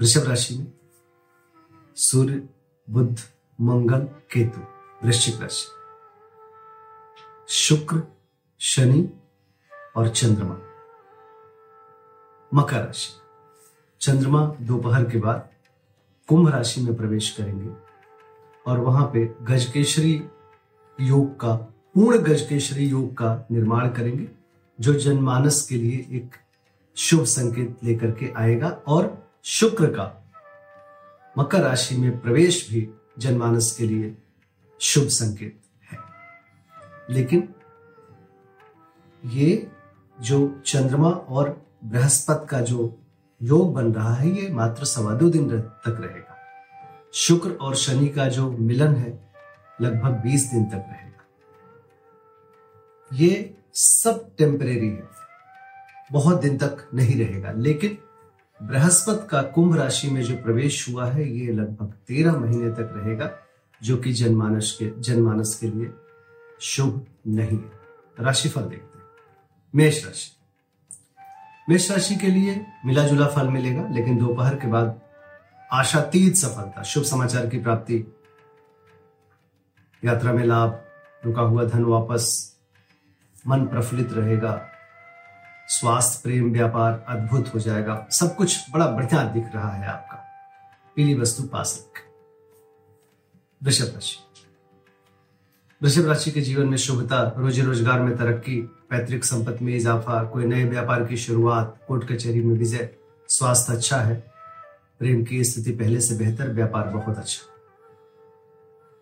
वृषभ राशि में सूर्य बुद्ध मंगल, केतु, वृश्चिक राशि। शुक्र, शनि और चंद्रमा। मकर राशि। चंद्रमा दोपहर के बाद कुंभ राशि में प्रवेश करेंगे और वहाँ पे गजकेशरी योग का, पूर्ण गजकेशरी योग का निर्माण करेंगे, जो जनमानस के लिए एक शुभ संकेत लेकर के आएगा और शुक्र का। मकर राशि में प्रवेश भी जनमानस के लिए शुभ संकेत है। लेकिन ये जो चंद्रमा और बृहस्पति का जो योग बन रहा है, ये मात्र सवा दो दिन तक रहेगा। शुक्र और शनि का जो मिलन है, लगभग बीस दिन तक रहेगा। ये सब टेम्परेरी है। बहुत दिन तक नहीं रहेगा, लेकिन बृहस्पति का कुंभ राशि में जो प्रवेश हुआ है, ये लगभग तेरह महीने तक रहेगा, जो कि जनमानस के जनमानस के लिए शुभ नहीं है। राशिफल देखते हैं। मेष राशि। मेष राशि के लिए मिला जुला फल मिलेगा, लेकिन दोपहर के बाद आशातीत सफलता, शुभ समाचार की प्राप्ति, यात्रा में लाभ, रुका हुआ धन वापस, मन प्रफुल्लित रहेगा स्वास्थ्य, प्रेम, व्यापार अद्भुत हो जाएगा। सब कुछ बड़ा बढ़िया दिख रहा है आपका। पीली वस्तु पास वृषभ राशि। वृषभ राशि के जीवन में शुभता, रोजी रोज़गार में तरक्की, पैतृक संपत्ति में इजाफा, कोई नए व्यापार की शुरुआत, कोर्ट कचहरी में विजय, स्वास्थ्य अच्छा है। प्रेम की स्थिति पहले से बेहतर, व्यापार बहुत अच्छा।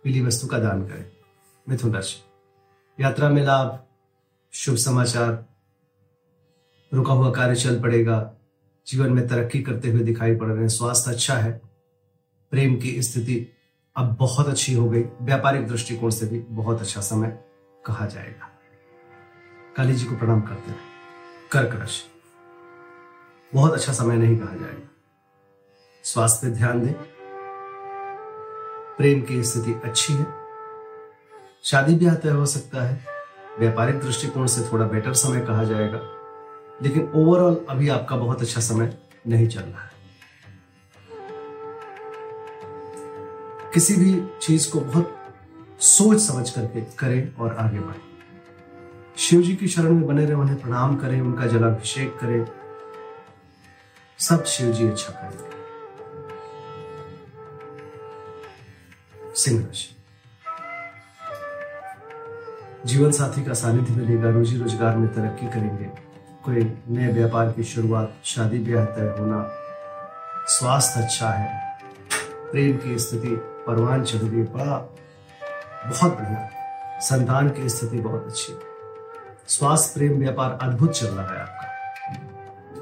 पीली वस्तु का दान करें। मिथुन राशि। यात्रा में लाभ, शुभ समाचार रुका हुआ कार्य चल पड़ेगा। जीवन में तरक्की करते हुए दिखाई पड़ रहे हैं। स्वास्थ्य अच्छा है। प्रेम की स्थिति अब बहुत अच्छी हो गई। व्यापारिक दृष्टिकोण से भी बहुत अच्छा समय कहा जाएगा। काली जी को प्रणाम करते रहे कर्क राशि बहुत अच्छा समय नहीं कहा जाएगा। स्वास्थ्य पे ध्यान दें। प्रेम की स्थिति अच्छी है। शादी ब्याह तय हो सकता है। व्यापारिक दृष्टिकोण से थोड़ा बेटर समय कहा जाएगा। लेकिन ओवरऑल अभी आपका बहुत अच्छा समय नहीं चल रहा है। किसी भी चीज़ को बहुत सोच समझ करके करें और आगे बढ़ें। शिव जी की शरण में बने रहे, उन्हें प्रणाम करें, उनका जलाभिषेक करें। सब शिव जी अच्छा करेंगे। सिंह राशि। जीवन साथी का सानिध्य मिलेगा, रोजी रोज़गार में तरक्की करेंगे। कोई नए व्यापार की शुरुआत, शादी ब्याह तय होना, स्वास्थ्य अच्छा है, प्रेम की स्थिति परवान चल रही है बड़ा, बहुत बढ़िया। संतान की स्थिति बहुत अच्छी। स्वास्थ्य, प्रेम, व्यापार अद्भुत चल रहा है आपका।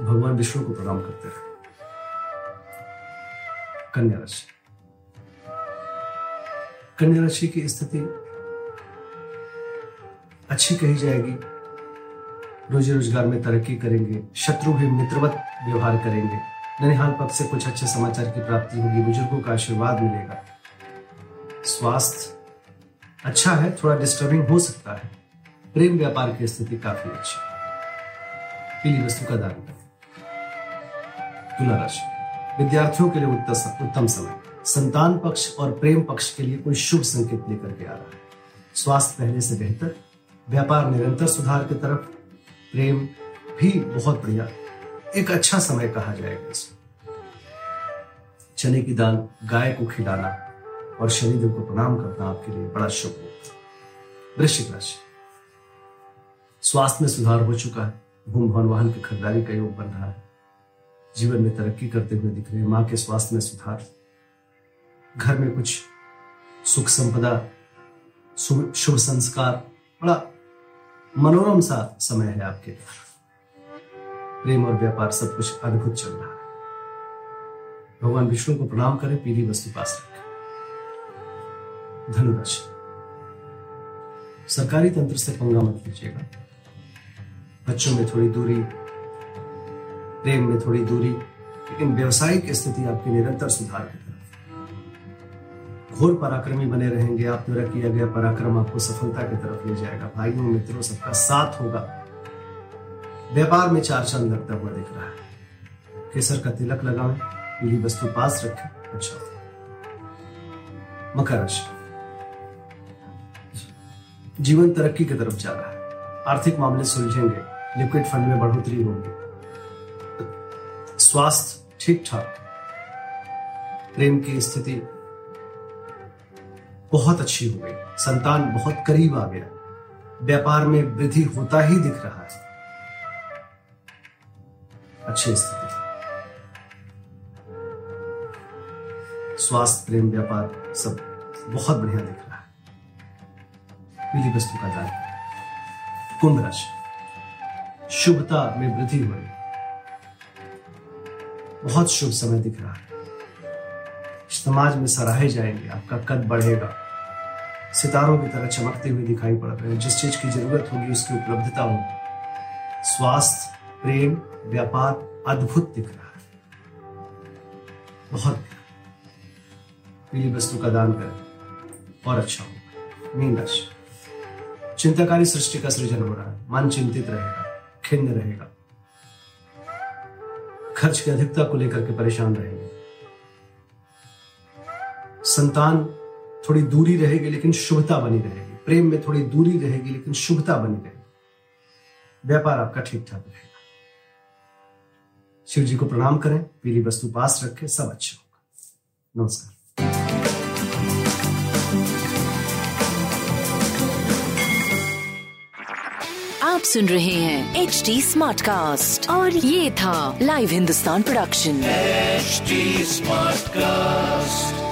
भगवान विष्णु को प्रणाम करते हैं। कन्या राशि। कन्या राशि की स्थिति अच्छी कही जाएगी। रोजी रोज़गार में तरक्की करेंगे, शत्रु भी मित्रवत व्यवहार करेंगे। ननिहाल पक्ष से कुछ अच्छे समाचार की प्राप्ति होगी, बुज़ुर्गों का आशीर्वाद मिलेगा। स्वास्थ्य अच्छा है, थोड़ा डिस्टर्बिंग हो सकता है। प्रेम व्यापार की स्थिति काफ़ी अच्छी। पीली वस्तु का दान तुला राशि। विद्यार्थियों के लिए उत्तम समय। संतान पक्ष और प्रेम पक्ष के लिए कोई शुभ संकेत लेकर के आ रहा है। स्वास्थ्य पहले से बेहतर, व्यापार निरंतर सुधार की तरफ़ प्रेम भी बहुत बढ़िया। एक अच्छा समय कहा जाएगा इसमें। चने की दाल गाय को खिलाना और शनिदेव को प्रणाम करना आपके लिए बड़ा शुभ होगा। वृश्चिक राशि। स्वास्थ्य में सुधार हो चुका है। भूम भवन वाहन की खरीदारी का योग बन रहा है। जीवन में तरक्की करते हुए दिख रहे हैं। माँ के स्वास्थ्य में सुधार। घर में कुछ सुख संपदा शुभ संस्कार, बड़ा मनोरम सा समय है आपके लिए। प्रेम और व्यापार सब कुछ अद्भुत चल रहा है। भगवान विष्णु को प्रणाम करें, पीली वस्तु पास रखें। धनुराशि। सरकारी तंत्र से पंगा मत लीजिएगा। बच्चों में थोड़ी दूरी, प्रेम में थोड़ी दूरी लेकिन व्यवसायिक स्थिति आपकी निरंतर सुधार की घोर पराक्रमी बने रहेंगे। आप द्वारा किया गया पराक्रम आपको सफलता की तरफ़ ले जाएगा। भाइयों, मित्रों, सबका साथ होगा। व्यापार में चार चंद लगता हुआ दिख रहा है। केसर का तिलक लगाएँ पीली वस्तु पास रखें अच्छा। मकर राशि। जीवन तरक्की की तरफ़ जा रहा है। आर्थिक मामले सुलझेंगे, लिक्विड फंड में बढ़ोतरी होगी। स्वास्थ्य ठीक ठाक प्रेम की स्थिति बहुत अच्छी हो गई। संतान बहुत करीब आ गया। व्यापार में वृद्धि होता ही दिख रहा है। अच्छी स्थिति। स्वास्थ्य, प्रेम, व्यापार सब बहुत बढ़िया दिख रहा है। पीली वस्तु का दान। कुंभ राशि। शुभता में वृद्धि हो रही। बहुत शुभ समय दिख रहा है। समाज में सराहे जाएँगे। आपका कद बढ़ेगा। सितारों की तरह चमकते हुए दिखाई पड़ रहे हैं। जिस चीज़ की ज़रूरत होगी, उसकी उपलब्धता होगी। स्वास्थ्य, प्रेम, व्यापार अद्भुत दिख रहा है। बहुत पीली वस्तु का दान करें और अच्छा होगा। मीन राशि चिंताकारी सृष्टि का सृजन हो रहा है। मन चिंतित रहेगा, खिन्न रहेगा। खर्च की अधिकता को लेकर के परेशान रहेंगे। संतान थोड़ी दूरी रहेगी लेकिन शुभता बनी रहेगी। प्रेम में थोड़ी दूरी रहेगी लेकिन शुभता बनी रहेगी। व्यापार आपका ठीक ठाक रहेगा। शिव जी को प्रणाम करें पीली वस्तु पास रखें सब अच्छा होगा। नमस्कार। आप सुन रहे हैं एच डी स्मार्ट कास्ट और ये था live Hindustan production H smart cast